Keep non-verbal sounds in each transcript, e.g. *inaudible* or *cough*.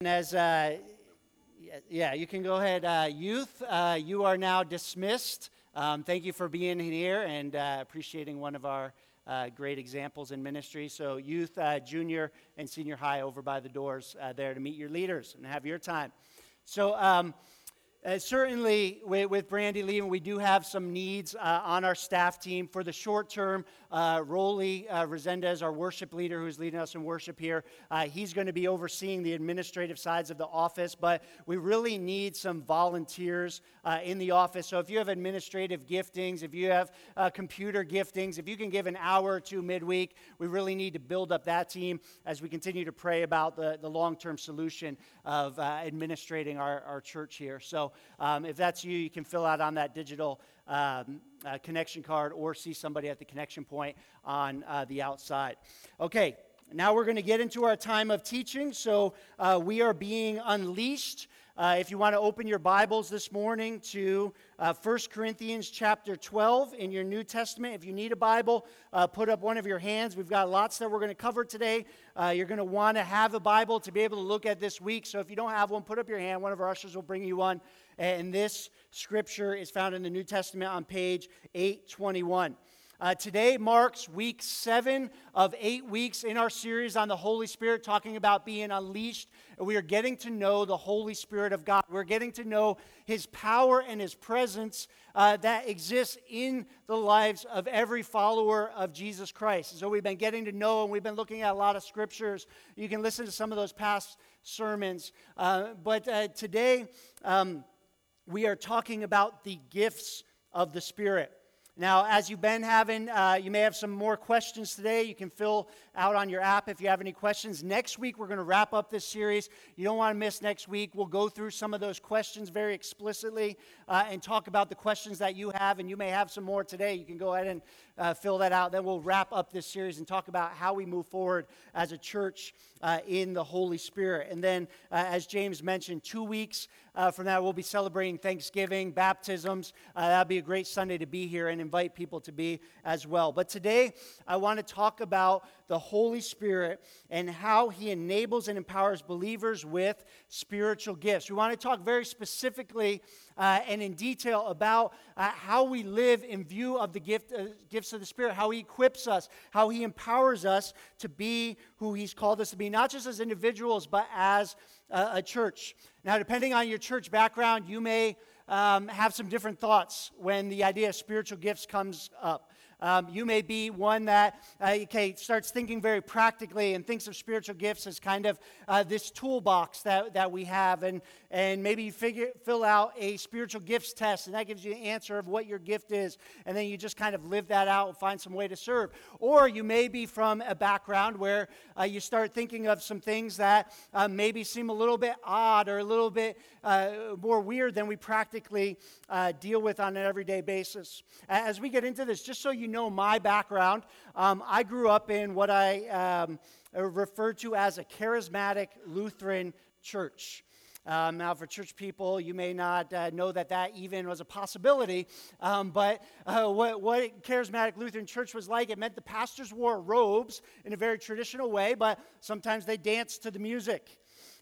And as uh, yeah, you can go ahead, uh, youth. Uh, you are now dismissed. Um, thank you for being here and uh, appreciating one of our uh, great examples in ministry. So, youth, uh, junior, and senior high over by the doors there to meet your leaders and have your time. So. Um, uh, certainly, with, with, Brandy leaving, we do have some needs uh, on our staff team. For the short term, uh, Rolly uh, Resendez, our worship leader who's leading us in worship here, uh, he's going to be overseeing the administrative sides of the office, but we really need some volunteers uh, in the office. So if you have administrative giftings, if you have uh, computer giftings, if you can give an hour or two midweek, we really need to build up that team as we continue to pray about the, the long term solution of administrating our, our church here. So um, if that's you, you can fill out on that digital um, uh, connection card or see somebody at the connection point on uh, the outside. Okay, now we're going to get into our time of teaching. So uh, we are being unleashed. Uh, if you want to open your Bibles this morning to uh, 1 Corinthians chapter 12 in your New Testament, if you need a Bible, uh, put up one of your hands. We've got lots that we're going to cover today. You're going to want to have a Bible to be able to look at this week. So if you don't have one, put up your hand. One of our ushers will bring you one. And this scripture is found in the New Testament on page 821. Uh, today marks week seven of eight weeks in our series on the Holy Spirit, talking about being unleashed. We are getting to know the Holy Spirit of God. We're getting to know His power and His presence uh, that exists in the lives of every follower of Jesus Christ. So we've been getting to know, and we've been looking at a lot of scriptures. You can listen to some of those past sermons. Uh, but uh, today, um, we are talking about the gifts of the Spirit. Now, as you've been having, uh, you may have some more questions today. You can fill out on your app if you have any questions. Next week, we're going to wrap up this series. You don't want to miss next week. We'll go through some of those questions very explicitly uh, and talk about the questions that you have. And you may have some more today. You can go ahead and uh, fill that out. Then we'll wrap up this series and talk about how we move forward as a church uh, in the Holy Spirit. And then, uh, as James mentioned, two weeks uh, from that, we'll be celebrating Thanksgiving, baptisms. Uh, that'll be a great Sunday to be here and invite people to be as well. But today, I want to talk about the Holy Spirit and how He enables and empowers believers with spiritual gifts. We want to talk very specifically uh, and in detail about uh, how we live in view of the gift, uh, gifts of the Spirit, how He equips us, how He empowers us to be who He's called us to be, not just as individuals, but as a church. Now, depending on your church background, you may um, have some different thoughts when the idea of spiritual gifts comes up. Um, you may be one that uh, okay, starts thinking very practically and thinks of spiritual gifts as kind of uh, this toolbox that, that we have. And, and maybe you figure, fill out a spiritual gifts test, and that gives you an answer of what your gift is. And then you just kind of live that out and find some way to serve. Or you may be from a background where uh, you start thinking of some things that uh, maybe seem a little bit odd or a little bit uh, more weird than we practically uh, deal with on an everyday basis. As we get into this, just so you know my background, um, I grew up in what I um, refer to as a charismatic Lutheran church. Um, now, for church people, you may not uh, know that that even was a possibility, um, but uh, what, what charismatic Lutheran church was like, it meant the pastors wore robes in a very traditional way, but sometimes they danced to the music.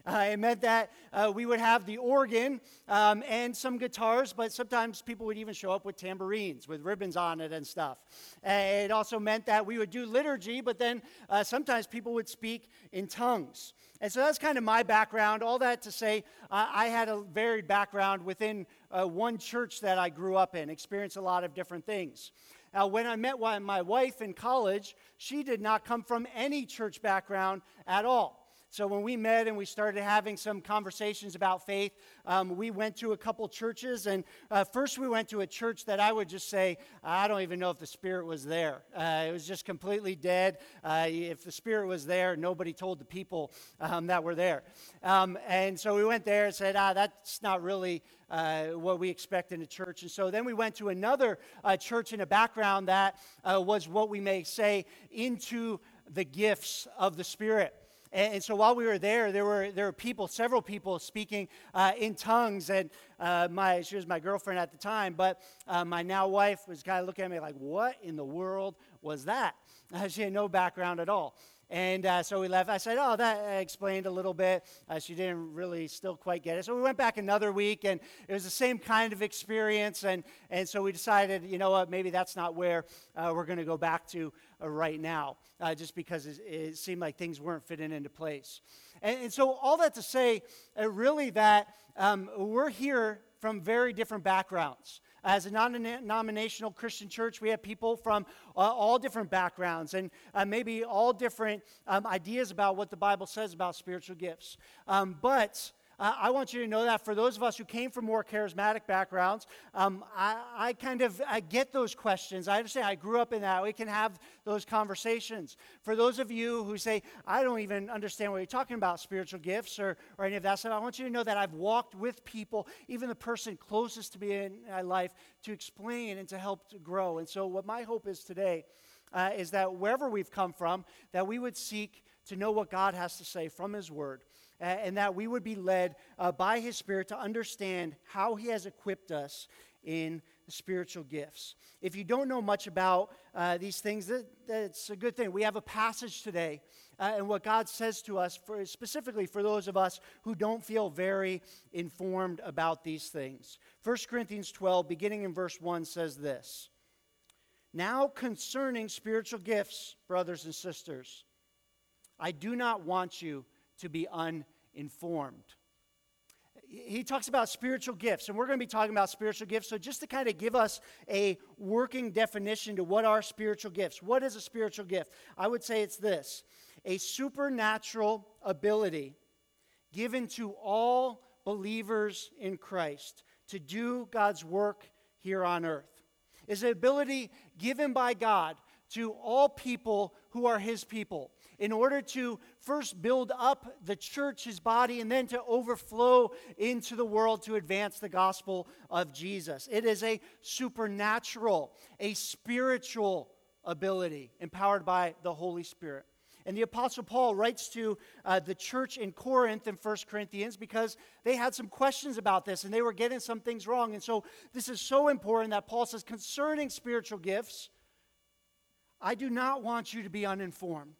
Uh, it meant that uh, we would have the organ um, and some guitars, but sometimes people would even show up with tambourines with ribbons on it and stuff. And it also meant that we would do liturgy, but then uh, sometimes people would speak in tongues. And so that's kind of my background. All that to say, uh, I had a varied background within uh, one church that I grew up in, experienced a lot of different things. Now, when I met my wife in college, she did not come from any church background at all. So when we met and we started having some conversations about faith, um, we went to a couple churches. And uh, first, we went to a church that I would just say, I don't even know if the Spirit was there. Uh, it was just completely dead. Uh, if the Spirit was there, nobody told the people um, that were there. Um, and so we went there and said, ah, that's not really uh, what we expect in a church. And so then we went to another uh, church in a background that uh, was what we may say into the gifts of the Spirit. And, and, so while we were there, there were, there were people, several people speaking uh, in tongues. And uh, my, she was my girlfriend at the time, but uh, my now wife was kind of looking at me like, what in the world was that? *laughs* she had no background at all. And uh, so we left. I said, Oh, that explained a little bit. Uh, she didn't really still quite get it. So we went back another week, and it was the same kind of experience. And, and so we decided, you know what, maybe that's not where uh, we're going to go back to uh, right now, uh, just because it, it, seemed like things weren't fitting into place. And, and so, all that to say, uh, really, that um, we're here from very different backgrounds. As a non denominational Christian church, we have people from uh, all different backgrounds and uh, maybe all different um, ideas about what the Bible says about spiritual gifts. Um, but uh, I want you to know that for those of us who came from more charismatic backgrounds, um, I, I, kind of I get those questions. I understand. I grew up in that. We can have those conversations. For those of you who say, I don't even understand what you're talking about, spiritual gifts or, or any of that stuff, I want you to know that I've walked with people, even the person closest to me in my life, to explain and to help to grow. And so, what my hope is today uh, is that wherever we've come from, that we would seek to know what God has to say from His Word and that we would be led uh, by His Spirit to understand how He has equipped us in spiritual gifts. If you don't know much about uh, these things, that, that's a good thing. We have a passage today, uh, and what God says to us, for, specifically for those of us who don't feel very informed about these things. 1 Corinthians 12, beginning in verse 1, says this Now concerning spiritual gifts, brothers and sisters, I do not want you to be uninformed. He talks about spiritual gifts, and we're going to be talking about spiritual gifts. So, just to kind of give us a working definition to what are spiritual gifts, what is a spiritual gift? I would say it's this a supernatural ability given to all believers in Christ to do God's work here on earth. Is an ability given by God to all people who are his people in order to first build up the church, his body, and then to overflow into the world to advance the gospel of Jesus. It is a supernatural, a spiritual ability empowered by the Holy Spirit. And the Apostle Paul writes to uh, the church in Corinth in 1 Corinthians because they had some questions about this and they were getting some things wrong. And so this is so important that Paul says, concerning spiritual gifts, I do not want you to be uninformed.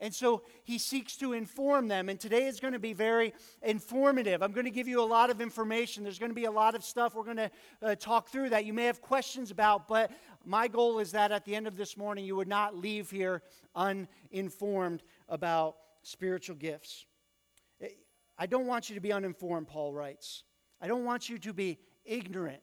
And so he seeks to inform them. And today is going to be very informative. I'm going to give you a lot of information. There's going to be a lot of stuff we're going to uh, talk through that you may have questions about. But my goal is that at the end of this morning, you would not leave here uninformed about spiritual gifts. I don't want you to be uninformed, Paul writes. I don't want you to be ignorant.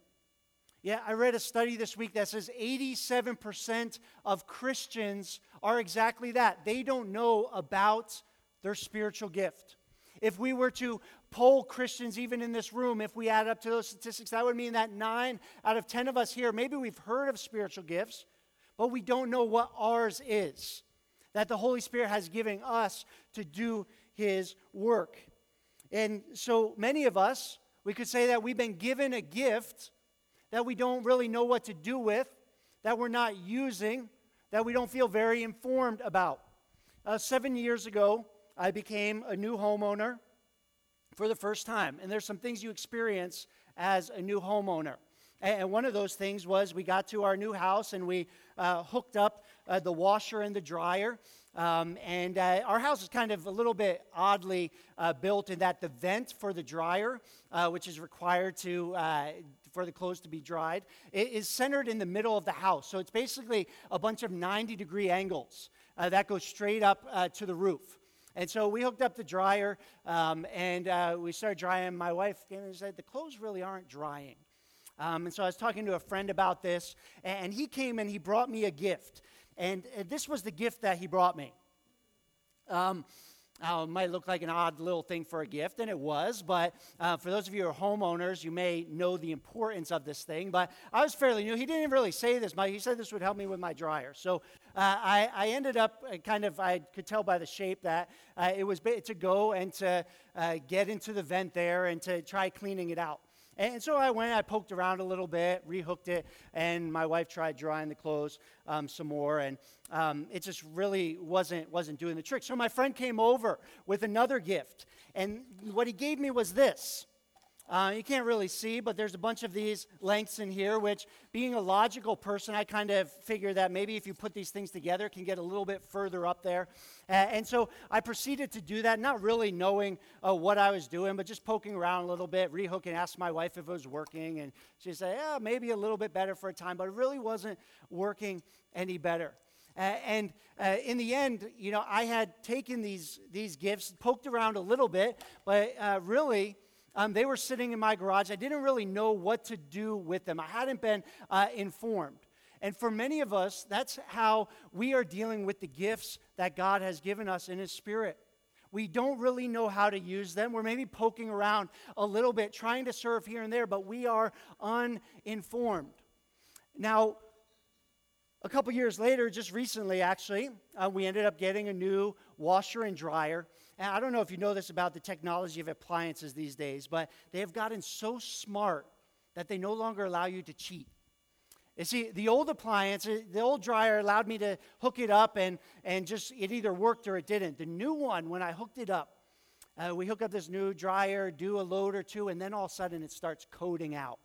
Yeah, I read a study this week that says 87% of Christians are exactly that. They don't know about their spiritual gift. If we were to poll Christians, even in this room, if we add up to those statistics, that would mean that nine out of 10 of us here, maybe we've heard of spiritual gifts, but we don't know what ours is. That the Holy Spirit has given us to do His work. And so many of us, we could say that we've been given a gift that we don't really know what to do with, that we're not using, that we don't feel very informed about. Uh, seven years ago, I became a new homeowner for the first time. And there's some things you experience as a new homeowner. And one of those things was we got to our new house and we uh, hooked up uh, the washer and the dryer. Um, and uh, our house is kind of a little bit oddly uh, built in that the vent for the dryer, uh, which is required to uh, for the clothes to be dried, it is centered in the middle of the house. So it's basically a bunch of 90 degree angles uh, that go straight up uh, to the roof. And so we hooked up the dryer um, and uh, we started drying. My wife came and said, The clothes really aren't drying. Um, and so I was talking to a friend about this, and he came and he brought me a gift. And uh, this was the gift that he brought me. Um, uh, it might look like an odd little thing for a gift, and it was, but uh, for those of you who are homeowners, you may know the importance of this thing. But I was fairly new. He didn't really say this much. He said this would help me with my dryer. So uh, I, I, ended up uh, kind of, I could tell by the shape that uh, it was to go and to uh, get into the vent there and to try cleaning it out. And so I went, I poked around a little bit, rehooked it, and my wife tried drying the clothes um, some more, and um, it just really wasn't, wasn't doing the trick. So my friend came over with another gift, and what he gave me was this Uh, you can't really see, but there's a bunch of these lengths in here, which, being a logical person, I kind of figure that maybe if you put these things together, can get a little bit further up there. Uh, and so I proceeded to do that, not really knowing uh, what I was doing, but just poking around a little bit, rehooking, asked my wife if it was working, and she said, yeah, maybe a little bit better for a time, but it really wasn't working any better. Uh, and uh, in the end, you know, I had taken these, these gifts, poked around a little bit, but uh, really, um, they were sitting in my garage. I didn't really know what to do with them, I hadn't been uh, informed. And for many of us, that's how we are dealing with the gifts that God has given us in His Spirit. We don't really know how to use them. We're maybe poking around a little bit, trying to serve here and there, but we are uninformed. Now, a couple years later, just recently actually, uh, we ended up getting a new washer and dryer. And I don't know if you know this about the technology of appliances these days, but they have gotten so smart that they no longer allow you to cheat. You see, the old appliance, uh, the old dryer allowed me to hook it up and, and just, it either worked or it didn't. The new one, when I hooked it up, uh, we hook up this new dryer, do a load or two, and then all of a sudden it starts coding out.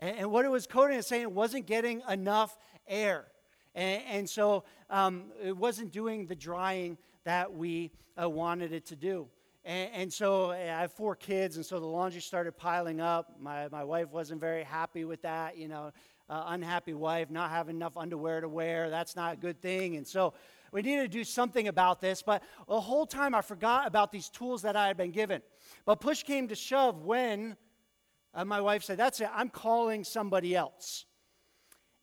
And, and what it was coding is saying it wasn't getting enough air. And, and so um, it wasn't doing the drying that we uh, wanted it to do. And, and, so I have four kids, and so the laundry started piling up. My, my wife wasn't very happy with that, you know, uh, unhappy wife, not having enough underwear to wear. That's not a good thing. And so we needed to do something about this. But the whole time I forgot about these tools that I had been given. But push came to shove when uh, my wife said, That's it, I'm calling somebody else.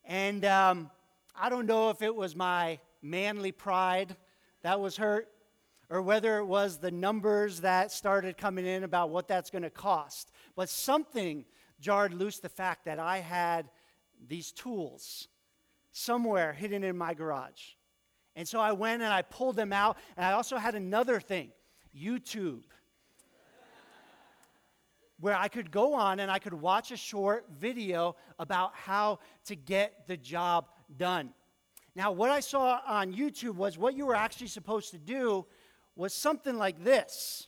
And um, I don't know if it was my manly pride that was hurt, or whether it was the numbers that started coming in about what that's going to cost. But something jarred loose the fact that I had these tools somewhere hidden in my garage. And so I went and I pulled them out, and I also had another thing YouTube. *laughs* where I could go on and I could watch a short video about how to get the job done. Now, what I saw on YouTube was what you were actually supposed to do was something like this.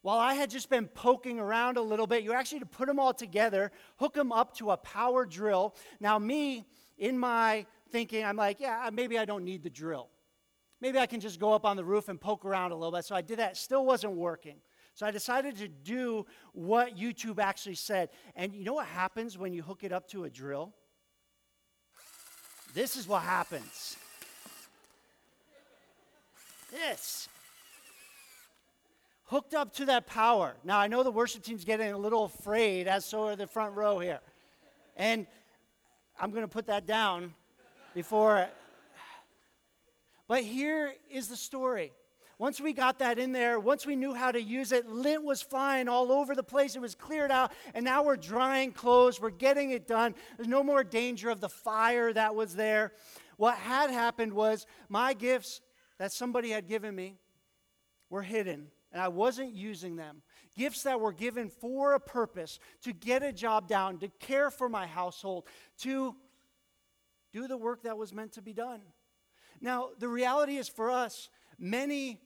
While I had just been poking around a little bit, you actually to put them all together, hook them up to a power drill. Now, me, in my thinking, I'm like, yeah, maybe I don't need the drill. Maybe I can just go up on the roof and poke around a little bit. So I did that. It still wasn't working. So I decided to do what YouTube actually said. And you know what happens when you hook it up to a drill? This is what happens. This. Hooked up to that power. Now, I know the worship team's getting a little afraid, as so are the front row here. And I'm going to put that down before. But here is the story. Once we got that in there, once we knew how to use it, lint was flying all over the place. It was cleared out. And now we're drying clothes. We're getting it done. There's no more danger of the fire that was there. What had happened was my gifts that somebody had given me were hidden, and I wasn't using them. Gifts that were given for a purpose to get a job down, to care for my household, to do the work that was meant to be done. Now, the reality is for us, many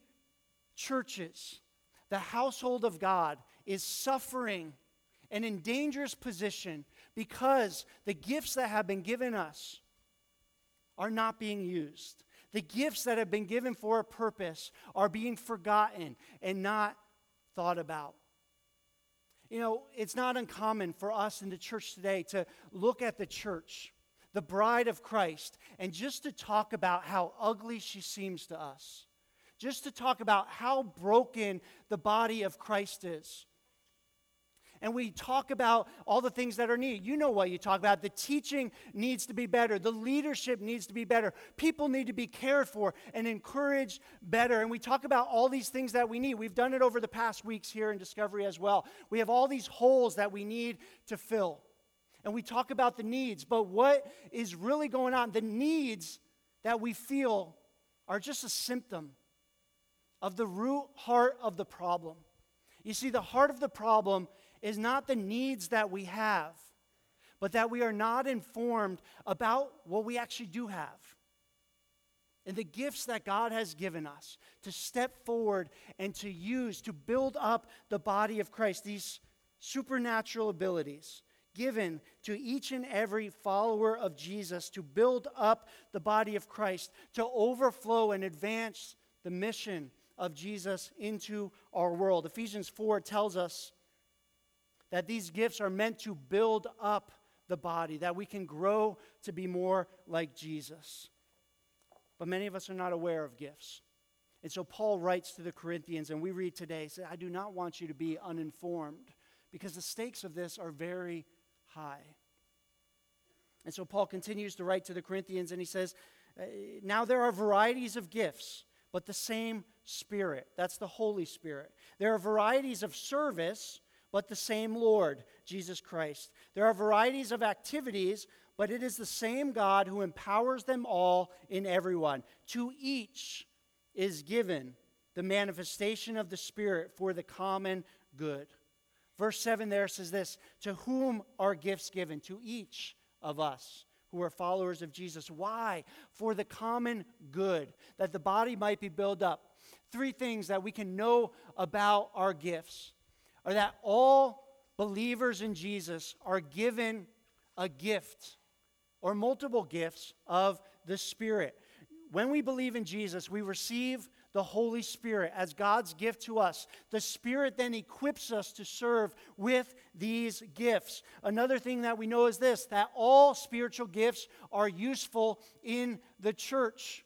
churches, the household of God is suffering and in dangerous position because the gifts that have been given us are not being used. The gifts that have been given for a purpose are being forgotten and not thought about. You know, it's not uncommon for us in the church today to look at the church, the bride of Christ, and just to talk about how ugly she seems to us just to talk about how broken the body of Christ is. And we talk about all the things that are needed. You know what you talk about. The teaching needs to be better. The leadership needs to be better. People need to be cared for and encouraged better. And we talk about all these things that we need. We've done it over the past weeks here in Discovery as well. We have all these holes that we need to fill. And we talk about the needs. But what is really going on? The needs that we feel are just a symptom of the root heart of the problem. You see, the heart of the problem is not the needs that we have, but that we are not informed about what we actually do have. and the gifts that God has given us to step forward and to use to build up the body of Christ, these supernatural abilities given to each and every follower of Jesus to build up the body of Christ, to overflow and advance the mission of Jesus into our world. Ephesians 4 tells us that these gifts are meant to build up the body, that we can grow to be more like Jesus. But many of us are not aware of gifts. And so Paul writes to the Corinthians, and we read today, say, I do not want you to be uninformed because the stakes of this are very high. And so Paul continues to write to the Corinthians, and he says, uh, Now there are varieties of gifts, but the same Spirit. That's the Holy Spirit. There are varieties of service, but the same Lord, Jesus Christ. There are varieties of activities, but it is the same God who empowers them all in everyone. To each is given the manifestation of the Spirit for the common good. Verse 7 there says this To whom are gifts given? To each of us who are followers of Jesus. Why? For the common good, that the body might be built up. Three things that we can know about our gifts are that all believers in Jesus are given a gift or multiple gifts of the Spirit. When we believe in Jesus, we receive the Holy Spirit as God's gift to us. The Spirit then equips us to serve with these gifts. Another thing that we know is this that all spiritual gifts are useful in the church.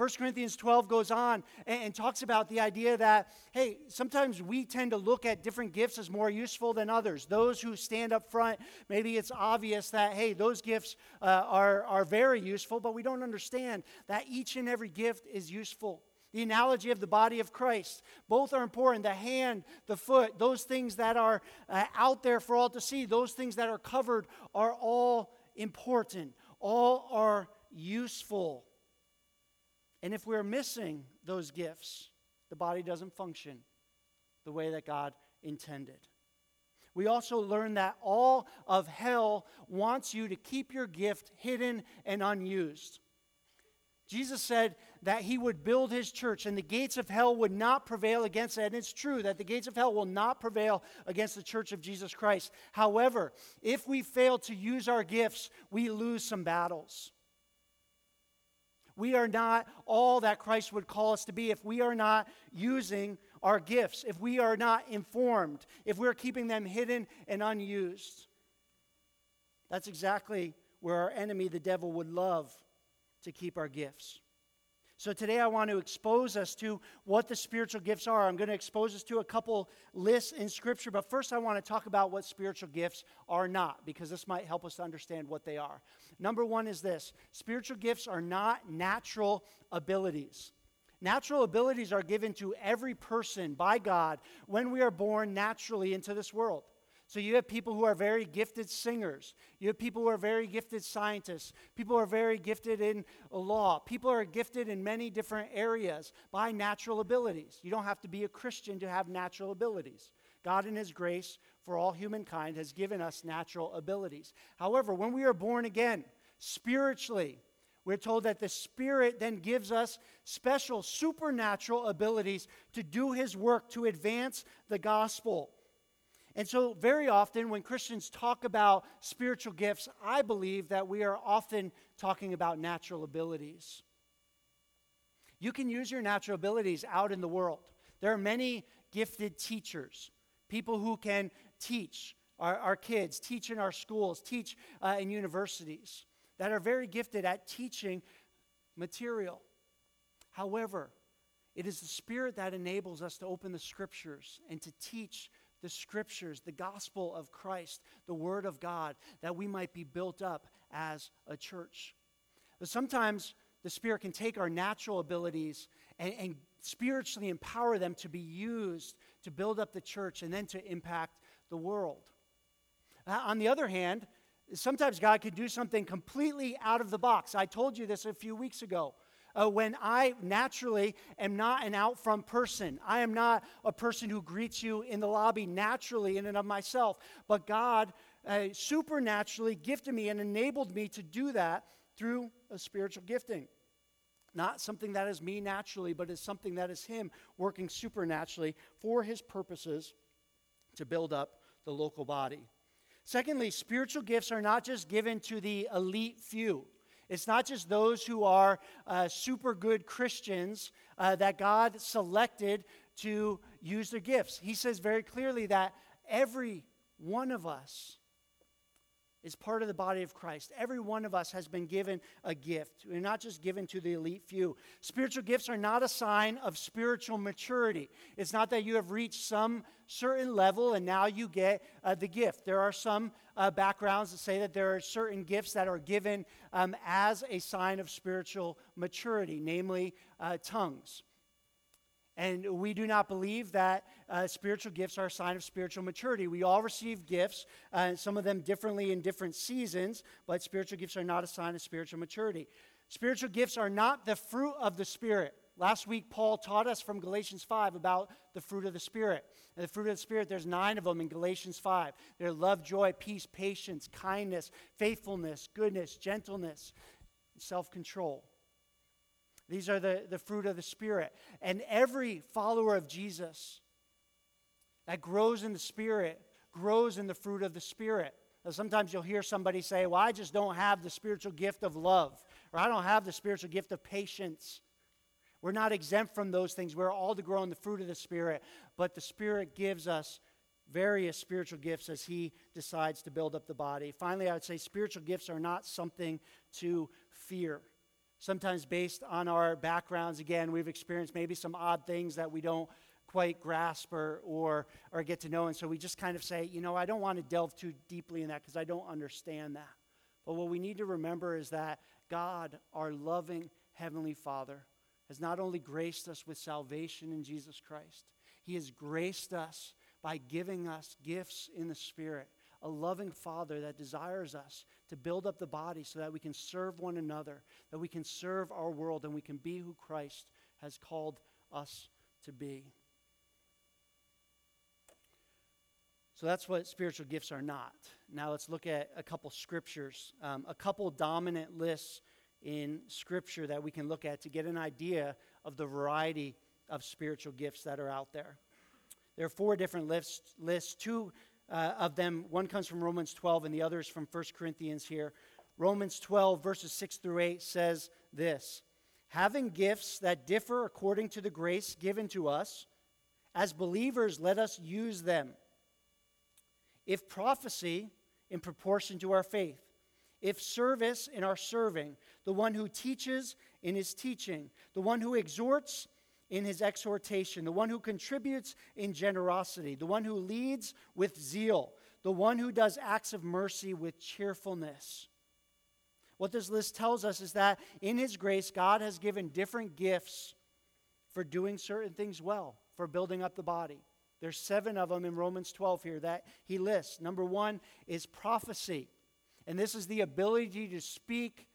1 Corinthians 12 goes on and, and, talks about the idea that, hey, sometimes we tend to look at different gifts as more useful than others. Those who stand up front, maybe it's obvious that, hey, those gifts uh, are, are very useful, but we don't understand that each and every gift is useful. The analogy of the body of Christ. Both are important. The hand, the foot, those things that are uh, out there for all to see, those things that are covered are all important. All are useful. And if we're missing those gifts, the body doesn't function the way that God intended. We also learn that all of hell wants you to keep your gift hidden and unused. Jesus said that he would build his church and the gates of hell would not prevail against it. And it's true that the gates of hell will not prevail against the church of Jesus Christ. However, if we fail to use our gifts, we lose some battles. We are not all that Christ would call us to be if we are not using our gifts, if we are not informed, if we're keeping them hidden and unused. That's exactly where our enemy, the devil, would love to keep our gifts. So today I want to expose us to what the spiritual gifts are. I'm going to expose us to a couple lists in Scripture, but first I want to talk about what spiritual gifts are not, because this might help us to understand what they are. Number one is this spiritual gifts are not natural abilities. Natural abilities are given to every person by God when we are born naturally into this world. So you have people who are very gifted singers. You have people who are very gifted scientists. People who are very gifted in law. People are gifted in many different areas by natural abilities. You don't have to be a Christian to have natural abilities. God, in His grace for all humankind, has given us natural abilities. However, when we are born again, spiritually, we're told that the Spirit then gives us special supernatural abilities to do His work, to advance the gospel. And so, very often, when Christians talk about spiritual gifts, I believe that we are often talking about natural abilities. You can use your natural abilities out in the world. There are many gifted teachers, people who can teach our, our kids, teach in our schools, teach uh, in universities, that are very gifted at teaching material. However, it is the Spirit that enables us to open the scriptures and to teach the scriptures, the gospel of Christ, the word of God, that we might be built up as a church. But sometimes the Spirit can take our natural abilities and, and spiritually empower them to be used to build up the church and then to impact the world. Uh, on the other hand, sometimes God could do something completely out of the box. I told you this a few weeks ago uh, when I naturally am not an out front person. I am not a person who greets you in the lobby naturally in and of myself. But God uh, supernaturally gifted me and enabled me to do that through a spiritual gifting. Not something that is me naturally, but is something that is Him working supernaturally for His purposes to build up the local body. Secondly, spiritual gifts are not just given to the elite few. It's not just those who are uh, super good Christians uh, that God selected to use their gifts. He says very clearly that every one of us is part of the body of Christ. Every one of us has been given a gift. We're not just given to the elite few. Spiritual gifts are not a sign of spiritual maturity. It's not that you have reached some certain level and now you get uh, the gift. There are some uh, backgrounds that say that there are certain gifts that are given um, as a sign of spiritual maturity, namely uh, tongues. And we do not believe that uh, spiritual gifts are a sign of spiritual maturity. We all receive gifts, uh, some of them differently in different seasons, but spiritual gifts are not a sign of spiritual maturity. Spiritual gifts are not the fruit of the Spirit. Last week, Paul taught us from Galatians 5 about the fruit of the Spirit. And the fruit of the Spirit, there's nine of them in Galatians 5. They're love, joy, peace, patience, kindness, faithfulness, goodness, gentleness, self control. These are the, the fruit of the Spirit. And every follower of Jesus that grows in the Spirit grows in the fruit of the Spirit. Now, sometimes you'll hear somebody say, Well, I just don't have the spiritual gift of love, or I don't have the spiritual gift of patience. We're not exempt from those things. We're all to grow in the fruit of the Spirit, but the Spirit gives us various spiritual gifts as He decides to build up the body. Finally, I would say spiritual gifts are not something to fear sometimes based on our backgrounds. Again, we've experienced maybe some odd things that we don't quite grasp or, or, or get to know. And so we just kind of say, you know, I don't want to delve too deeply in that because I don't understand that. But what we need to remember is that God, our loving Heavenly Father, has not only graced us with salvation in Jesus Christ, He has graced us by giving us gifts in the Spirit a loving Father that desires us to build up the body so that we can serve one another, that we can serve our world, and we can be who Christ has called us to be. So that's what spiritual gifts are not. Now let's look at a couple scriptures, um, a couple dominant lists in Scripture that we can look at to get an idea of the variety of spiritual gifts that are out there. There are four different lists, lists two uh, of them. One comes from Romans 12, and the other is from 1 Corinthians here. Romans 12, verses 6 through 8 says this Having gifts that differ according to the grace given to us, as believers, let us use them. If prophecy, in proportion to our faith. If service, in our serving. The one who teaches, in his teaching. The one who exhorts, in his exhortation, the one who contributes in generosity, the one who leads with zeal, the one who does acts of mercy with cheerfulness. What this list tells us is that in his grace, God has given different gifts for doing certain things well, for building up the body. There's seven of them in Romans 12 here that he lists. Number one is prophecy. And this is the ability to speak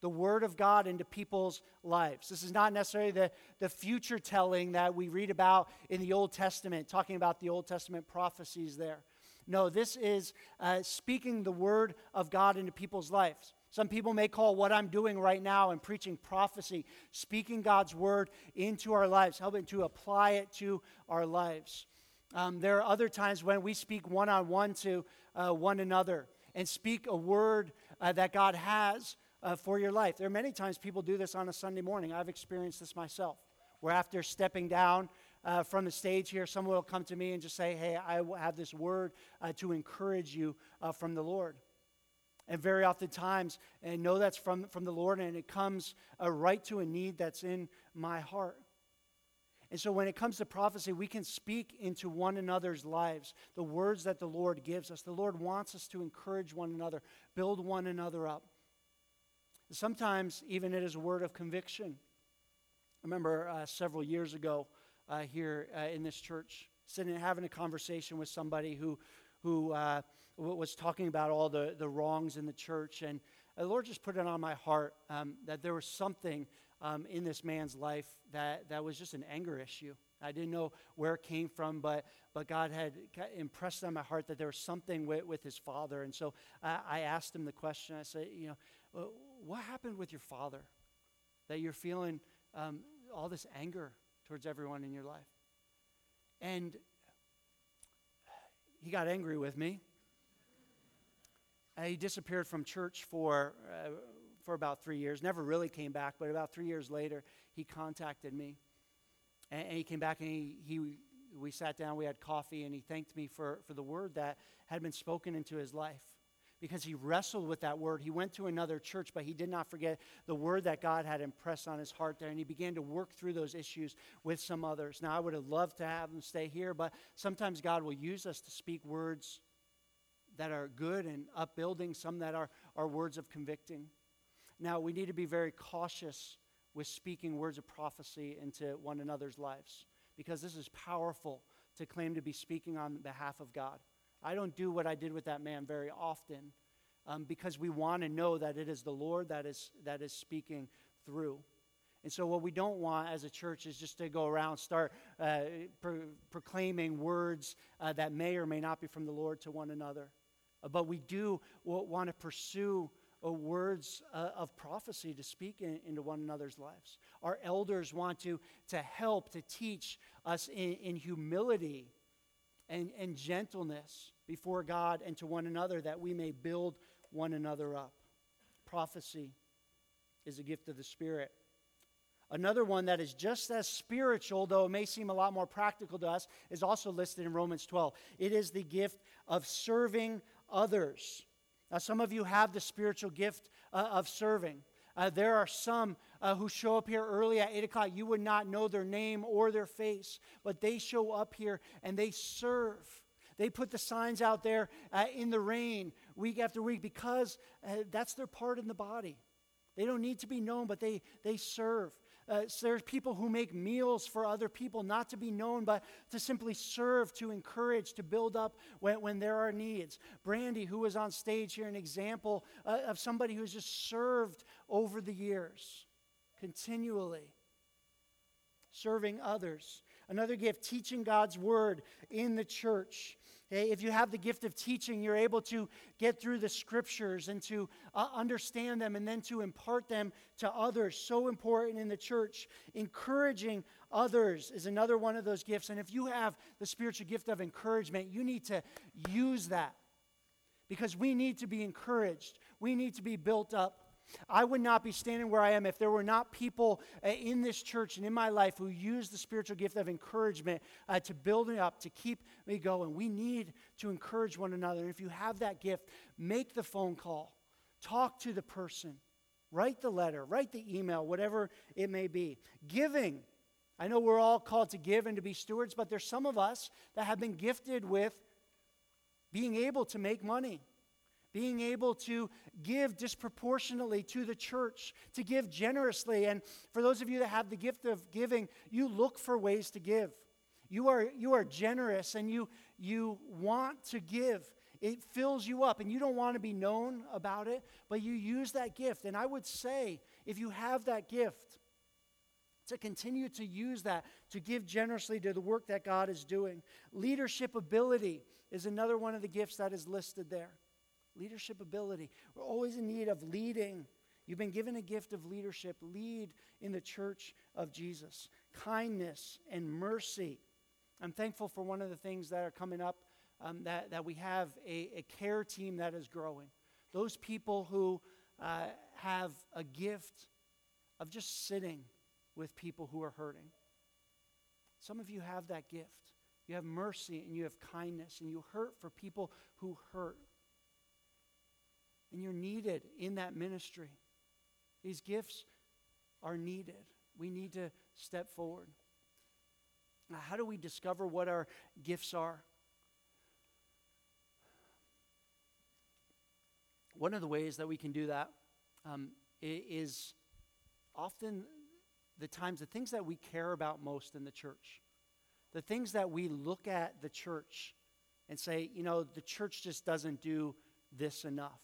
the Word of God into people's lives. This is not necessarily the, the future telling that we read about in the Old Testament, talking about the Old Testament prophecies there. No, this is uh, speaking the Word of God into people's lives. Some people may call what I'm doing right now and preaching prophecy, speaking God's Word into our lives, helping to apply it to our lives. Um, there are other times when we speak one on one to uh, one another and speak a word uh, that God has uh, for your life. There are many times people do this on a Sunday morning. I've experienced this myself, where after stepping down uh, from the stage here, someone will come to me and just say, Hey, I have this word uh, to encourage you uh, from the Lord. And very often times, and know that's from, from the Lord, and it comes right to a need that's in my heart. And so, when it comes to prophecy, we can speak into one another's lives the words that the Lord gives us. The Lord wants us to encourage one another, build one another up. Sometimes even it is a word of conviction. I remember uh, several years ago uh, here uh, in this church, sitting and having a conversation with somebody who, who uh, was talking about all the, the wrongs in the church. And the Lord just put it on my heart um, that there was something um, in this man's life that, that was just an anger issue. I didn't know where it came from, but, but God had impressed on my heart that there was something with, with his father. And so I, I asked him the question I said, you know, what happened with your father that you're feeling um, all this anger towards everyone in your life. And he got angry with me. Uh, he disappeared from church for, uh, for about three years, never really came back, but about three years later, he contacted me. And, and he came back and he, he, we sat down, we had coffee, and he thanked me for, for the word that had been spoken into his life because he wrestled with that word. He went to another church, but he did not forget the word that God had impressed on his heart there. And he began to work through those issues with some others. Now, I would have loved to have him stay here, but sometimes God will use us to speak words that are good and upbuilding, some that are, are words of convicting. Now, we need to be very cautious with speaking words of prophecy into one another's lives because this is powerful to claim to be speaking on behalf of God. I don't do what I did with that man very often um, because we want to know that it is the Lord that is, that is speaking through. And so, what we don't want as a church is just to go around start uh, pro- proclaiming words uh, that may or may not be from the Lord to one another. But we do want to pursue words uh, of prophecy to speak in, into one another's lives. Our elders want to, to help, to teach us in, in humility and, and gentleness before God and to one another that we may build one another up. Prophecy is a gift of the Spirit. Another one that is just as spiritual, though it may seem a lot more practical to us, is also listed in Romans 12. It is the gift of serving others. Now, some of you have the spiritual gift uh, of serving. Uh, there are some uh, who show up here early at 8 o'clock. You would not know their name or their face, but they show up here and they serve. They put the signs out there uh, in the rain week after week because uh, that's their part in the body. They don't need to be known, but they, they serve. Uh, there's people who make meals for other people, not to be known, but to simply serve, to encourage, to build up when, when there are needs. Brandy, who was on stage here, an example uh, of somebody who's just served over the years, continually, serving others. Another gift, teaching God's word in the church. Okay, if you have the gift of teaching, you're able to get through the scriptures and to uh, understand them and then to impart them to others. So important in the church. Encouraging others is another one of those gifts. And if you have the spiritual gift of encouragement, you need to use that because we need to be encouraged, we need to be built up. I would not be standing where I am if there were not people uh, in this church and in my life who use the spiritual gift of encouragement uh, to build me up, to keep me going. We need to encourage one another. If you have that gift, make the phone call, talk to the person, write the letter, write the email, whatever it may be. Giving. I know we're all called to give and to be stewards, but there's some of us that have been gifted with being able to make money being able to give disproportionately to the church, to give generously. And for those of you that have the gift of giving, you look for ways to give. You are, you are generous and you, you want to give. It fills you up, and you don't want to be known about it, but you use that gift. And I would say, if you have that gift, to continue to use that, to give generously to the work that God is doing. Leadership ability is another one of the gifts that is listed there leadership ability. We're always in need of leading. You've been given a gift of leadership. Lead in the church of Jesus. Kindness and mercy. I'm thankful for one of the things that are coming up um, that, that we have a, a, care team that is growing. Those people who uh, have a gift of just sitting with people who are hurting. Some of you have that gift. You have mercy and you have kindness and you hurt for people who hurt and you're needed in that ministry. These gifts are needed. We need to step forward. Now, how do we discover what our gifts are? One of the ways that we can do that um, is often the times, the things that we care about most in the church, the things that we look at the church and say, you know, the church just doesn't do this enough.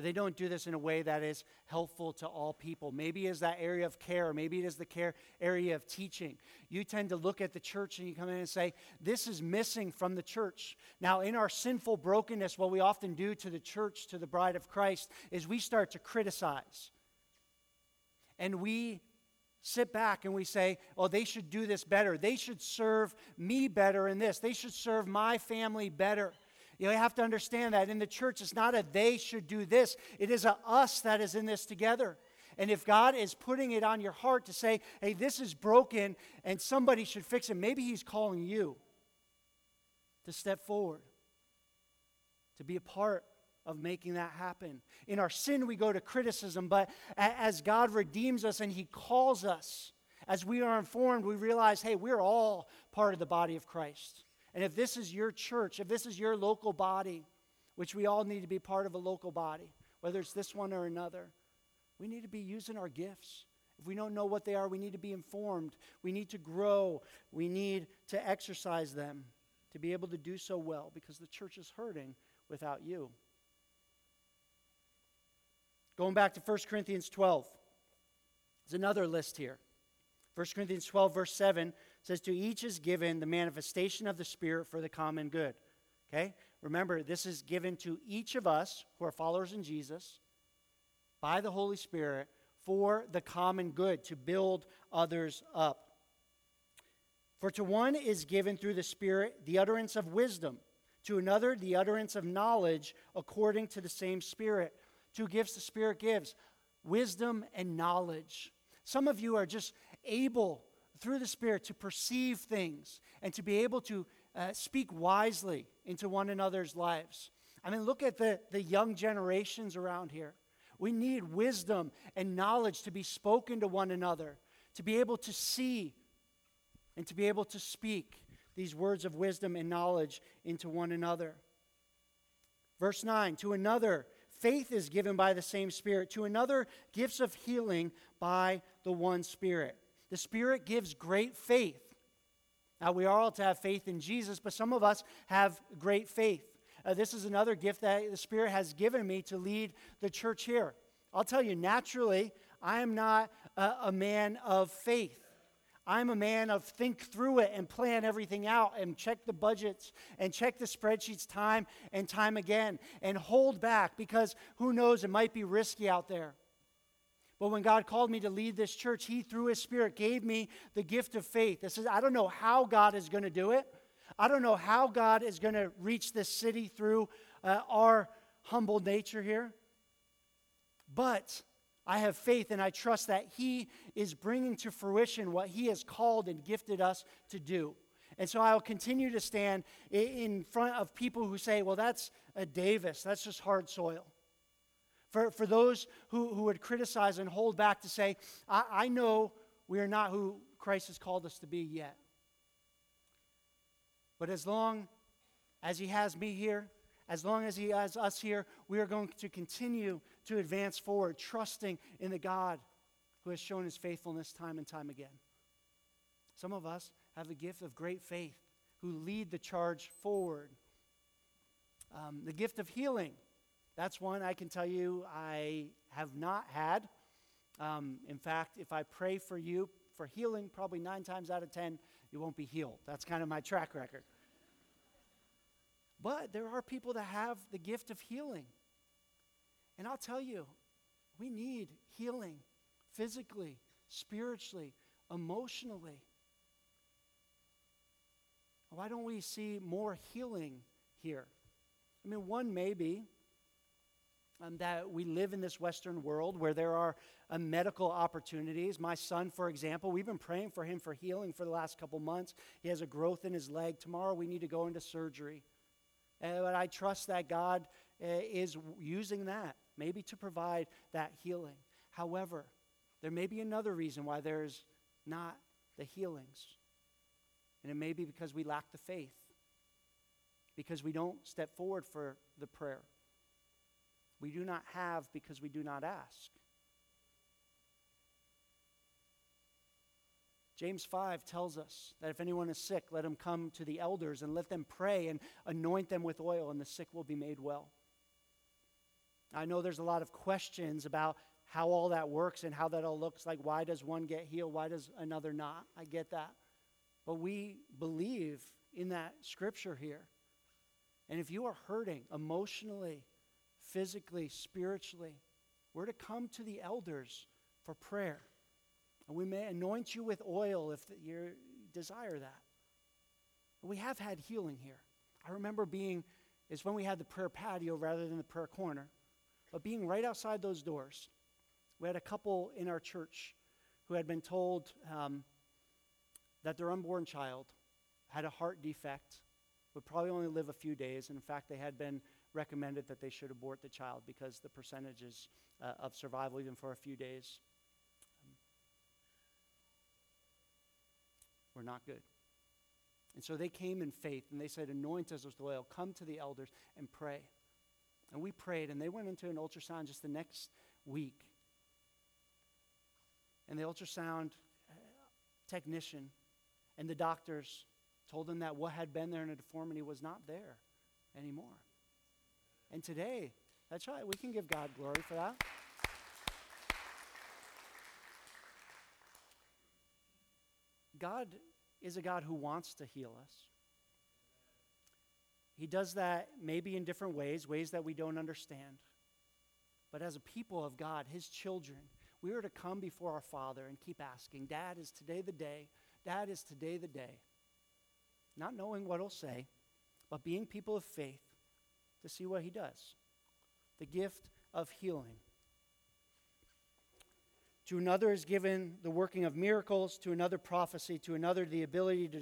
But they don't do this in a way that is helpful to all people. Maybe it's that area of care, maybe it is the care area of teaching. You tend to look at the church and you come in and say, This is missing from the church. Now, in our sinful brokenness, what we often do to the church, to the bride of Christ, is we start to criticize. and we sit back and we say, oh, they should do this better. They should serve me better in this. They should serve my family better. You, have to understand that in the church, it's not a they should do this, it is a us that is in this together. And if God is putting it on your heart to say, hey, this is broken and somebody should fix it, maybe He's calling you to step forward, to be a part of making that happen. In our sin, we go to criticism, but as God redeems us and He calls us, as we are informed, we realize, hey, we're all part of the body of Christ. And if this is your church, if this is your local body, which we all need to be part of a local body, whether it's this one or another, we need to be using our gifts. If we don't know what they are, we need to be informed. We need to grow. We need to exercise them to be able to do so well because the church is hurting without you. Going back to 1 Corinthians 12, there's another list here. 1 Corinthians 12, verse 7 says, To each is given the manifestation of the Spirit for the common good. Okay? Remember, this is given to each of us who are followers in Jesus by the Holy Spirit for the common good, to build others up. For to one is given through the Spirit the utterance of wisdom, to another the utterance of knowledge according to the same Spirit. Two gifts the Spirit gives wisdom and knowledge. Some of you are just able through the Spirit to perceive things and to be able to uh, speak wisely into one another's lives. I mean, look at the, the young generations around here. We need wisdom and knowledge to be spoken to one another, to be able to see and to be able to speak these words of wisdom and knowledge into one another. Verse 9 To another, faith is given by the same Spirit, to another, gifts of healing by the one Spirit. The Spirit gives great faith. Now, we are all to have faith in Jesus, but some of us have great faith. Uh, this is another gift that the Spirit has given me to lead the church here. I'll tell you, naturally, I am not a, a man of faith. I'm a man of think through it and plan everything out and check the budgets and check the spreadsheets time and time again and hold back because who knows, it might be risky out there. But when God called me to lead this church, He, through His Spirit, gave me the gift of faith. This is, I don't know how God is going to do it. I don't know how God is going to reach this city through uh, our humble nature here. But I have faith and I trust that He is bringing to fruition what He has called and gifted us to do. And so I will continue to stand in front of people who say, well, that's a Davis, that's just hard soil. For, for those who, who would criticize and hold back to say, I, I know we are not who Christ has called us to be yet. But as long as He has me here, as long as He has us here, we are going to continue to advance forward, trusting in the God who has shown His faithfulness time and time again. Some of us have the gift of great faith who lead the charge forward. Um, the gift of healing. That's one I can tell you I have not had. Um, in fact, if I pray for you for healing, probably nine times out of ten, you won't be healed. That's kind of my track record. But there are people that have the gift of healing. And I'll tell you, we need healing physically, spiritually, emotionally. Why don't we see more healing here? I mean, one maybe um, that we live in this Western world where there are uh, medical opportunities. My son, for example, we've been praying for him for healing for the last couple months. He has a growth in his leg. Tomorrow we need to go into surgery. Uh, but I trust that God uh, is using that, maybe to provide that healing. However, there may be another reason why there's not the healings. And it may be because we lack the faith, because we don't step forward for the prayer. We do not have because we do not ask. James 5 tells us that if anyone is sick, let him come to the elders and let them pray and anoint them with oil, and the sick will be made well. I know there's a lot of questions about how all that works and how that all looks like. Why does one get healed? Why does another not? I get that. But we believe in that scripture here. And if you are hurting emotionally, physically, spiritually, we're to come to the elders for prayer. And we may anoint you with oil if you desire that. We have had healing here. I remember being, it's when we had the prayer patio rather than the prayer corner, but being right outside those doors. We had a couple in our church who had been told um, that their unborn child had a heart defect, would probably only live a few days. And in fact, they had been recommended that they should abort the child because the percentages uh, of survival, even for a few days, um, were not good. And so they came in faith and they said, Anoint us with oil, come to the elders and pray. And we prayed, and they went into an ultrasound just the next week. And the ultrasound uh, technician and the doctors told them that what had been there in a deformity was not there anymore. And today, that's right, we can give God glory for that. God is a God who wants to heal us. He does that maybe in different ways, ways that we don't understand. But as a people of God, His children, we are to come before our Father and keep asking, Dad, is today the day? Dad, is today the day? Not knowing what He'll say, but being people of faith to see what He does. The gift of healing. To another is given the working of miracles, to another prophecy, to another the ability to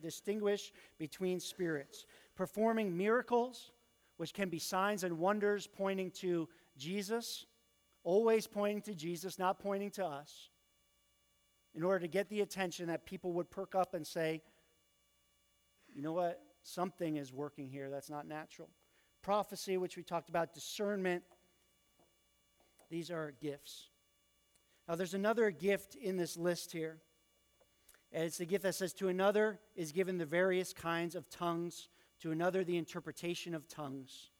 distinguish between spirits. Performing miracles, which can be signs and wonders pointing to Jesus, always pointing to Jesus, not pointing to us, in order to get the attention that people would perk up and say, you know what? Something is working here that's not natural. Prophecy, which we talked about, discernment, these are gifts. Now, there's another gift in this list here. And it's the gift that says, To another is given the various kinds of tongues, to another, the interpretation of tongues.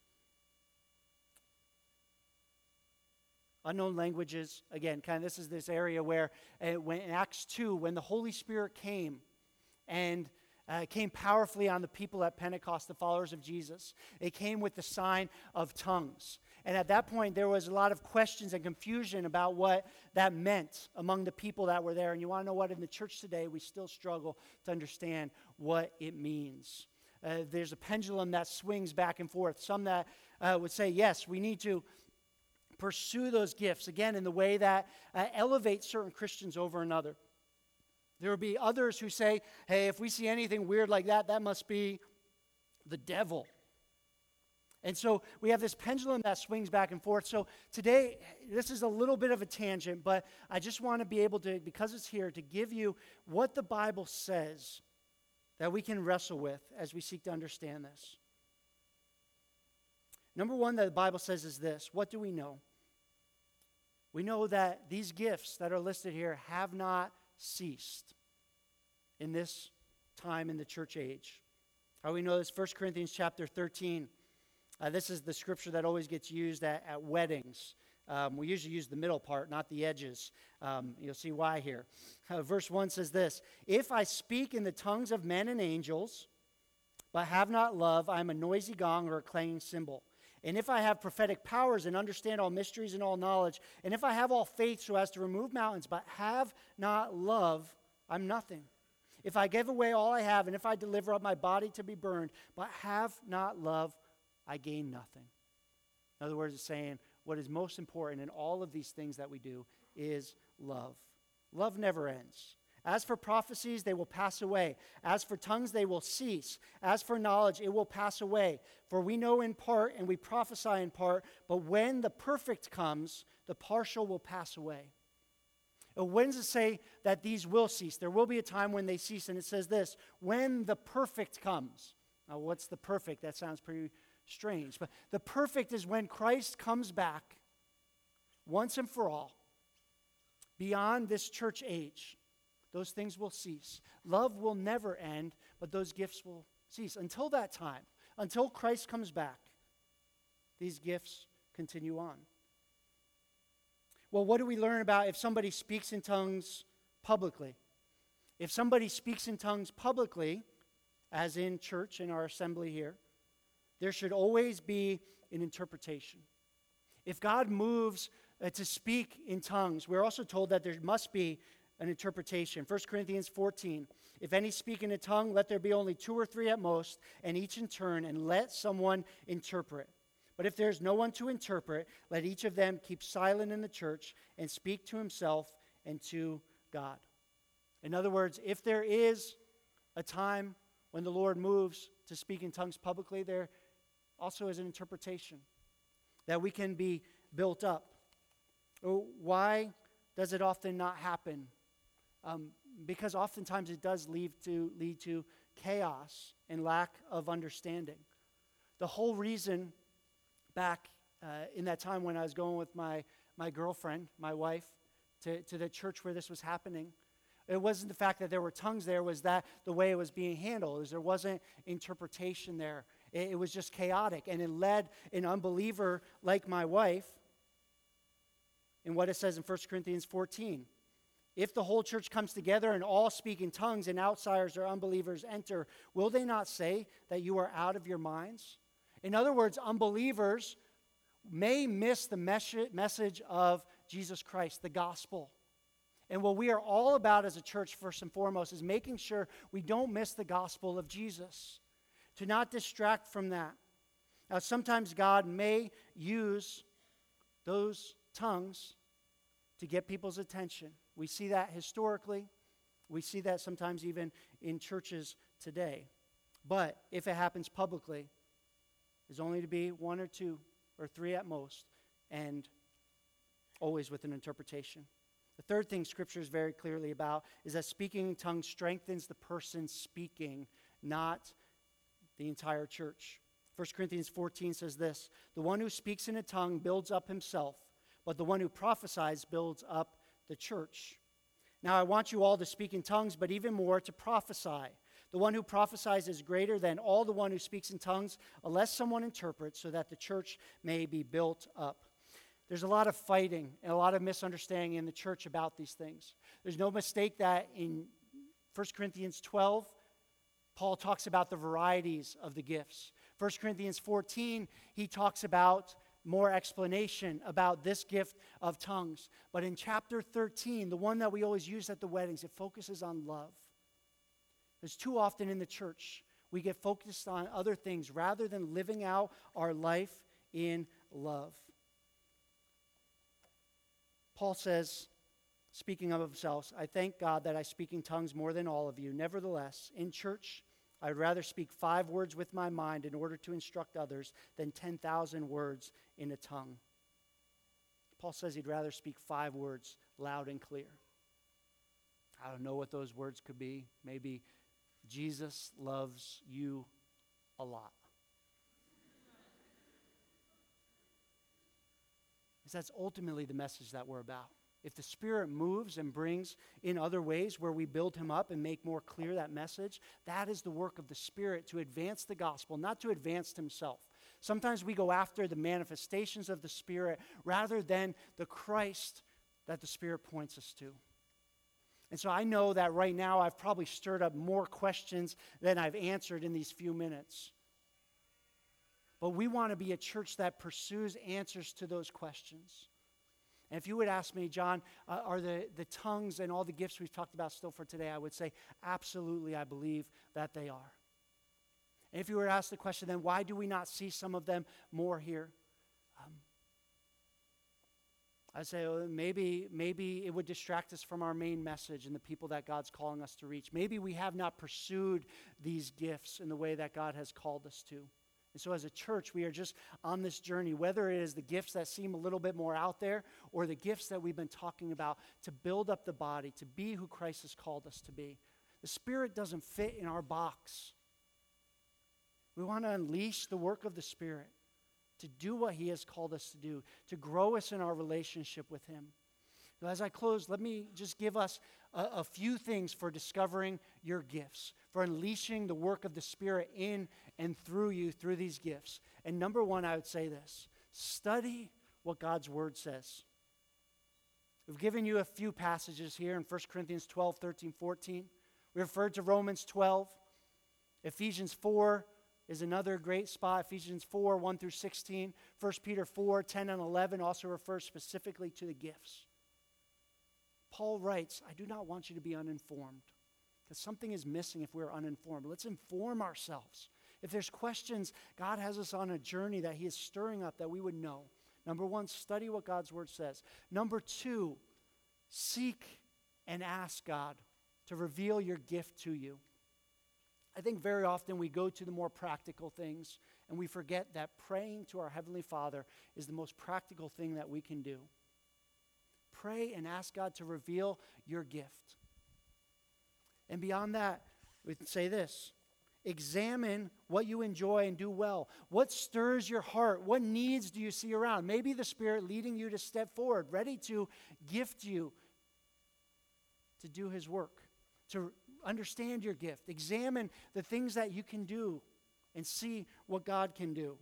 Unknown languages, again, kind of this is this area where uh, when in Acts 2, when the Holy Spirit came and uh, came powerfully on the people at Pentecost, the followers of Jesus, it came with the sign of tongues. And at that point, there was a lot of questions and confusion about what that meant among the people that were there. And you want to know what? In the church today, we still struggle to understand what it means. Uh, there's a pendulum that swings back and forth. Some that uh, would say, yes, we need to pursue those gifts, again, in the way that uh, elevates certain Christians over another. There will be others who say, hey, if we see anything weird like that, that must be the devil. And so we have this pendulum that swings back and forth. So today, this is a little bit of a tangent, but I just want to be able to, because it's here, to give you what the Bible says that we can wrestle with as we seek to understand this. Number one that the Bible says is this What do we know? We know that these gifts that are listed here have not ceased in this time in the church age. How we know this? 1 Corinthians chapter 13 uh, this is the scripture that always gets used at, at weddings. Um, we usually use the middle part, not the edges. Um, you'll see why here. Uh, verse 1 says this If I speak in the tongues of men and angels, but have not love, I am a noisy gong or a clanging cymbal. And if I have prophetic powers and understand all mysteries and all knowledge, and if I have all faith so as to remove mountains, but have not love, I'm nothing. If I give away all I have, and if I deliver up my body to be burned, but have not love, I gain nothing. In other words, it's saying what is most important in all of these things that we do is love. Love never ends. As for prophecies, they will pass away. As for tongues, they will cease. As for knowledge, it will pass away. For we know in part and we prophesy in part, but when the perfect comes, the partial will pass away. Uh, when does it say that these will cease? There will be a time when they cease, and it says this when the perfect comes. Now, what's the perfect? That sounds pretty strange. But the perfect is when Christ comes back once and for all beyond this church age. Those things will cease. Love will never end, but those gifts will cease. Until that time, until Christ comes back, these gifts continue on. Well, what do we learn about if somebody speaks in tongues publicly? If somebody speaks in tongues publicly, as in church in our assembly here, there should always be an interpretation. If God moves uh, to speak in tongues, we're also told that there must be an interpretation. 1 Corinthians 14. If any speak in a tongue, let there be only two or three at most, and each in turn, and let someone interpret. But if there is no one to interpret, let each of them keep silent in the church and speak to himself and to God. In other words, if there is a time when the Lord moves to speak in tongues publicly, there also is an interpretation that we can be built up. Oh, why does it often not happen? Um, because oftentimes it does lead to, lead to chaos and lack of understanding. The whole reason back uh, in that time when I was going with my, my girlfriend, my wife, to, to the church where this was happening, it wasn't the fact that there were tongues there, was that the way it was being handled, is there wasn't interpretation there. It, it was just chaotic, and it led an unbeliever like my wife in what it says in 1 Corinthians 14. If the whole church comes together and all speak in tongues and outsiders or unbelievers enter, will they not say that you are out of your minds? In other words, unbelievers may miss the message of Jesus Christ, the gospel. And what we are all about as a church, first and foremost, is making sure we don't miss the gospel of Jesus, to not distract from that. Now, sometimes God may use those tongues to get people's attention. We see that historically. We see that sometimes even in churches today. But if it happens publicly, there's only to be one or two or three at most, and always with an interpretation. The third thing Scripture is very clearly about is that speaking in tongues strengthens the person speaking, not the entire church. 1 Corinthians 14 says this The one who speaks in a tongue builds up himself, but the one who prophesies builds up the church. Now, I want you all to speak in tongues, but even more to prophesy. The one who prophesies is greater than all the one who speaks in tongues, unless someone interprets, so that the church may be built up. There's a lot of fighting and a lot of misunderstanding in the church about these things. There's no mistake that in 1 Corinthians 12, Paul talks about the varieties of the gifts. 1 Corinthians 14, he talks about more explanation about this gift of tongues. But in chapter 13, the one that we always use at the weddings, it focuses on love. There's too often in the church we get focused on other things rather than living out our life in love. Paul says, speaking of himself, I thank God that I speak in tongues more than all of you. Nevertheless, in church, I would rather speak five words with my mind in order to instruct others than 10,000 words in a tongue. Paul says he'd rather speak five words loud and clear. I don't know what those words could be. Maybe Jesus loves you a lot. Because that's ultimately the message that we're about. If the Spirit moves and brings in other ways where we build Him up and make more clear that message, that is the work of the Spirit to advance the gospel, not to advance Himself. Sometimes we go after the manifestations of the Spirit rather than the Christ that the Spirit points us to. And so I know that right now I've probably stirred up more questions than I've answered in these few minutes. But we want to be a church that pursues answers to those questions. And if you would ask me, John, uh, are the, the tongues and all the gifts we've talked about still for today? I would say, absolutely, I believe that they are. And if you were to ask the question, then why do we not see some of them more here? I say well, maybe maybe it would distract us from our main message and the people that God's calling us to reach. Maybe we have not pursued these gifts in the way that God has called us to. And so, as a church, we are just on this journey, whether it is the gifts that seem a little bit more out there or the gifts that we've been talking about to build up the body, to be who Christ has called us to be. The Spirit doesn't fit in our box. We want to unleash the work of the Spirit to do what He has called us to do, to grow us in our relationship with Him. Now, as I close, let me just give us a, a, few things for discovering your gifts, for unleashing the work of the Spirit in and through you through these gifts. And number one, I would say this study what God's Word says. We've given you a few passages here in 1 Corinthians 12, 13, 14. We referred to Romans 12, Ephesians 4, is another great spot. Ephesians 4 1 through 16. 1 Peter 4 10 and 11 also refers specifically to the gifts. Paul writes, I do not want you to be uninformed because something is missing if we're uninformed. Let's inform ourselves. If there's questions, God has us on a journey that He is stirring up that we would know. Number one, study what God's Word says. Number two, seek and ask God to reveal your gift to you. I think very often we go to the more practical things and we forget that praying to our Heavenly Father is the most practical thing that we can do. Pray and ask God to reveal your gift. And beyond that, we say this examine what you enjoy and do well. What stirs your heart? What needs do you see around? Maybe the Spirit leading you to step forward, ready to gift you to do His work, to understand your gift. Examine the things that you can do and see what God can do.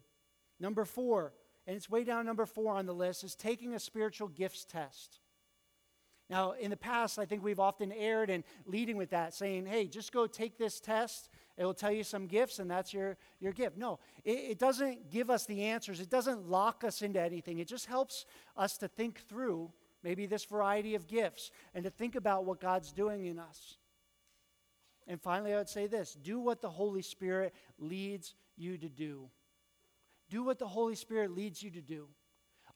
Number four, and it's way down number four on the list, is taking a spiritual gifts test. Now, in the past, I think we've often erred in leading with that, saying, hey, just go take this test. It will tell you some gifts, and that's your, your gift. No, it, it doesn't give us the answers. It doesn't lock us into anything. It just helps us to think through maybe this variety of gifts and to think about what God's doing in us. And finally, I would say this do what the Holy Spirit leads you to do. Do what the Holy Spirit leads you to do.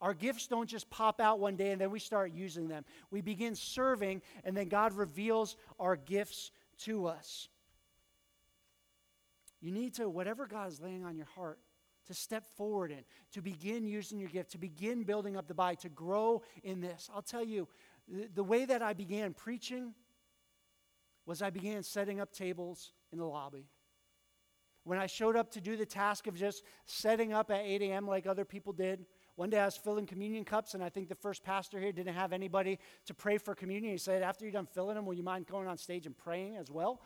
Our gifts don't just pop out one day and then we start using them. We begin serving, and then God reveals our gifts to us. You need to, whatever God is laying on your heart, to step forward in, to begin using your gift, to begin building up the body, to grow in this. I'll tell you, the, the way that I began preaching was I began setting up tables in the lobby. When I showed up to do the task of just setting up at 8 a.m. like other people did, one day I was filling communion cups, and I think the first pastor here didn't have anybody to pray for communion. He said, After you're done filling them, will you mind going on stage and praying as well?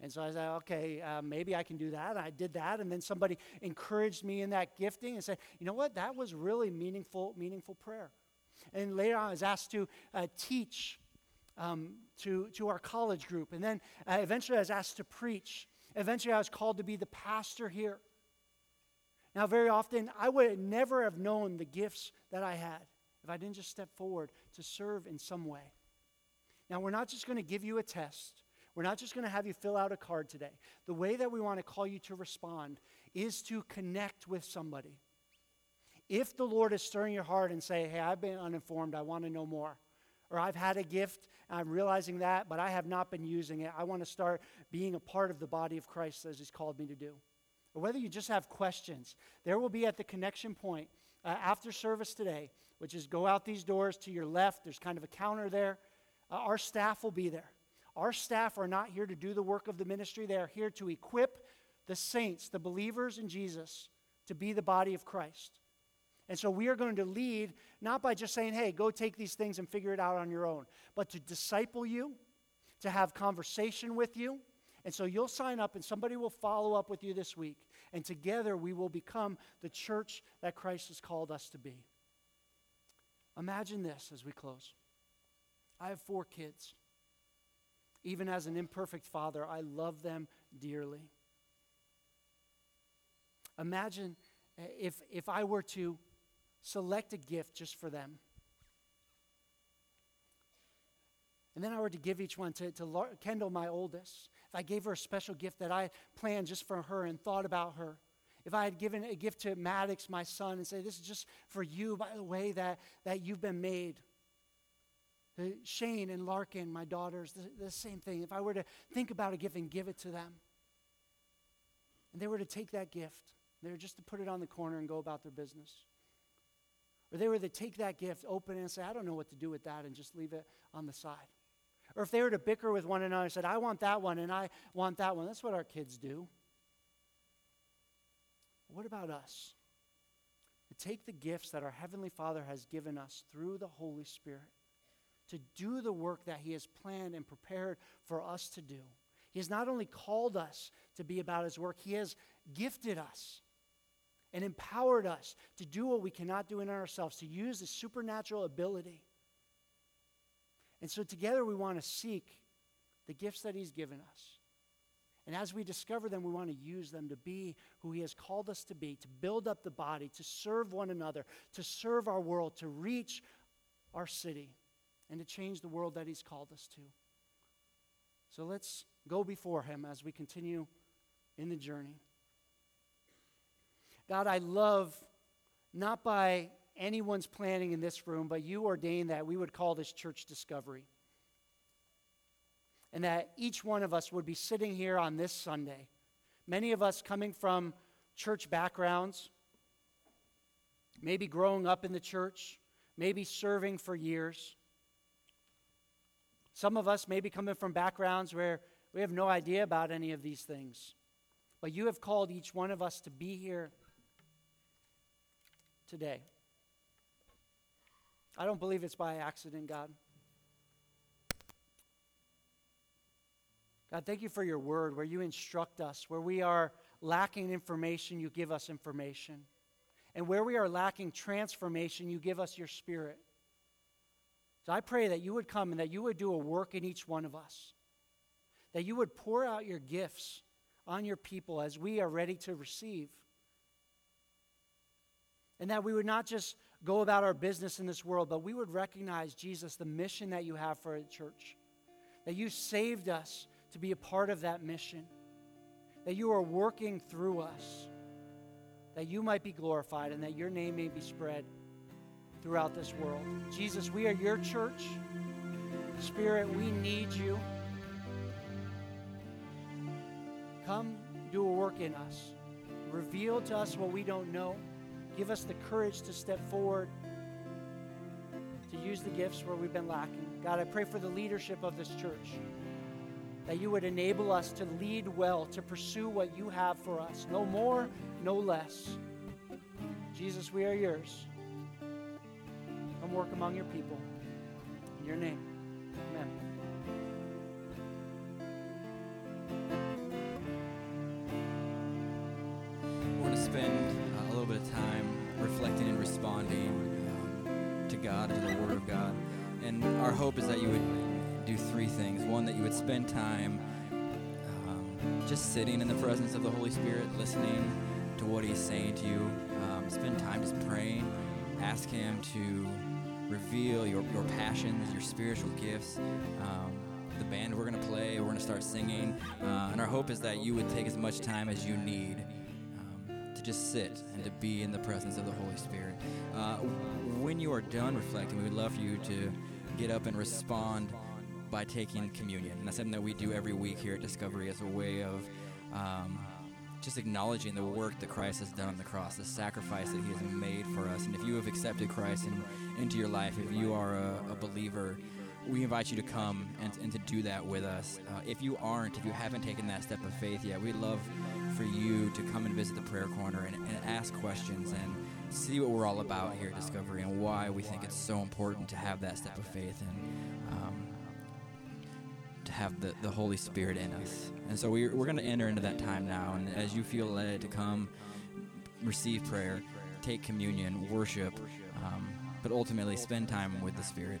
And so I said, okay, uh, maybe I can do that. I did that, and then somebody encouraged me in that gifting and said, you know what, that was really meaningful, meaningful prayer. And later on, I was asked to uh, teach um, to, to our college group, and then uh, eventually I was asked to preach. Eventually, I was called to be the pastor here. Now, very often, I would never have known the gifts that I had if I didn't just step forward to serve in some way. Now, we're not just going to give you a test. We're not just going to have you fill out a card today. The way that we want to call you to respond is to connect with somebody. If the Lord is stirring your heart and say, "Hey, I've been uninformed. I want to know more." Or I've had a gift, I'm realizing that, but I have not been using it. I want to start being a part of the body of Christ as He's called me to do or whether you just have questions, there will be at the connection point uh, after service today, which is go out these doors to your left. There's kind of a counter there. Uh, our staff will be there. Our staff are not here to do the work of the ministry, they are here to equip the saints, the believers in Jesus, to be the body of Christ. And so we are going to lead not by just saying, hey, go take these things and figure it out on your own, but to disciple you, to have conversation with you, and so you'll sign up, and somebody will follow up with you this week. And together we will become the church that Christ has called us to be. Imagine this as we close I have four kids. Even as an imperfect father, I love them dearly. Imagine if, if I were to select a gift just for them. And then I were to give each one to, to Kendall, my oldest I gave her a special gift that I planned just for her and thought about her, if I had given a gift to Maddox, my son, and say, This is just for you, by the way that, that you've been made. The Shane and Larkin, my daughters, the, the same thing. If I were to think about a gift and give it to them, and they were to take that gift, they were just to put it on the corner and go about their business. Or they were to take that gift, open it, and say, I don't know what to do with that, and just leave it on the side. Or if they were to bicker with one another and said, I want that one and I want that one, that's what our kids do. What about us? To take the gifts that our Heavenly Father has given us through the Holy Spirit to do the work that He has planned and prepared for us to do. He has not only called us to be about His work, He has gifted us and empowered us to do what we cannot do in ourselves, to use the supernatural ability and so together we want to seek the gifts that He's given us. And as we discover them, we want to use them to be who He has called us to be, to build up the body, to serve one another, to serve our world, to reach our city. and to change the world that He's called us to. So let's go before Him as we continue in the journey. God, I love, not by anyone's planning in this room, but you ordained that we would call this church discovery. And that each one of us would be sitting here on this Sunday. Many of us coming from church backgrounds, maybe growing up in the church, maybe serving for years. Some of us may be coming from backgrounds where we have no idea about any of these things. But you have called each one of us to be here today. I don't believe it's by accident, God. God, thank you for your word where you instruct us. Where we are lacking information, you give us information. And where we are lacking transformation, you give us your spirit. So I pray that you would come and that you would do a work in each one of us. That you would pour out your gifts on your people as we are ready to receive. And that we would not just go about our business in this world, but we would recognize, Jesus, the mission that you have for the church. That you saved us to be a part of that mission. That you are working through us. That you might be glorified and that your name may be spread throughout this world. Jesus, we are your church. Spirit, we need you. Come do a work in us. Reveal to us what we don't know. Give us the courage to step forward, to use the gifts where we've been lacking. God, I pray for the leadership of this church, that you would enable us to lead well, to pursue what you have for us. No more, no less. Jesus, we are yours. Come work among your people. In your name, amen. Spend uh, a little bit of time reflecting and responding um, to God to the Word of God. And our hope is that you would do three things. One, that you would spend time um, just sitting in the presence of the Holy Spirit, listening to what He's saying to you. Um, spend time just praying. Ask Him to reveal your, your passions, your spiritual gifts. Um, the band we're going to play, we're going to start singing. Uh, and our hope is that you would take as much time as you need just sit and to be in the presence of the Holy Spirit. Uh, when you are done reflecting, we would love for you to get up and respond by taking communion. And that's something that we do every week here at Discovery as a way of um, just acknowledging the work that Christ has done on the cross, the sacrifice that He has made for us. And if you have accepted Christ in, into your life, if you are a, a believer, we invite you to come and, and to do that with us. Uh, if you aren't, if you haven't taken that step of faith yet, we'd love for you to come and visit the prayer corner and, and ask questions and see what we're all about here at Discovery and why we think it's so important to have that step of faith and um, to have the, the Holy Spirit in us. And so we're, we're going to enter into that time now. And as you feel led to come receive prayer, take communion, worship, um, but ultimately spend time with the Spirit.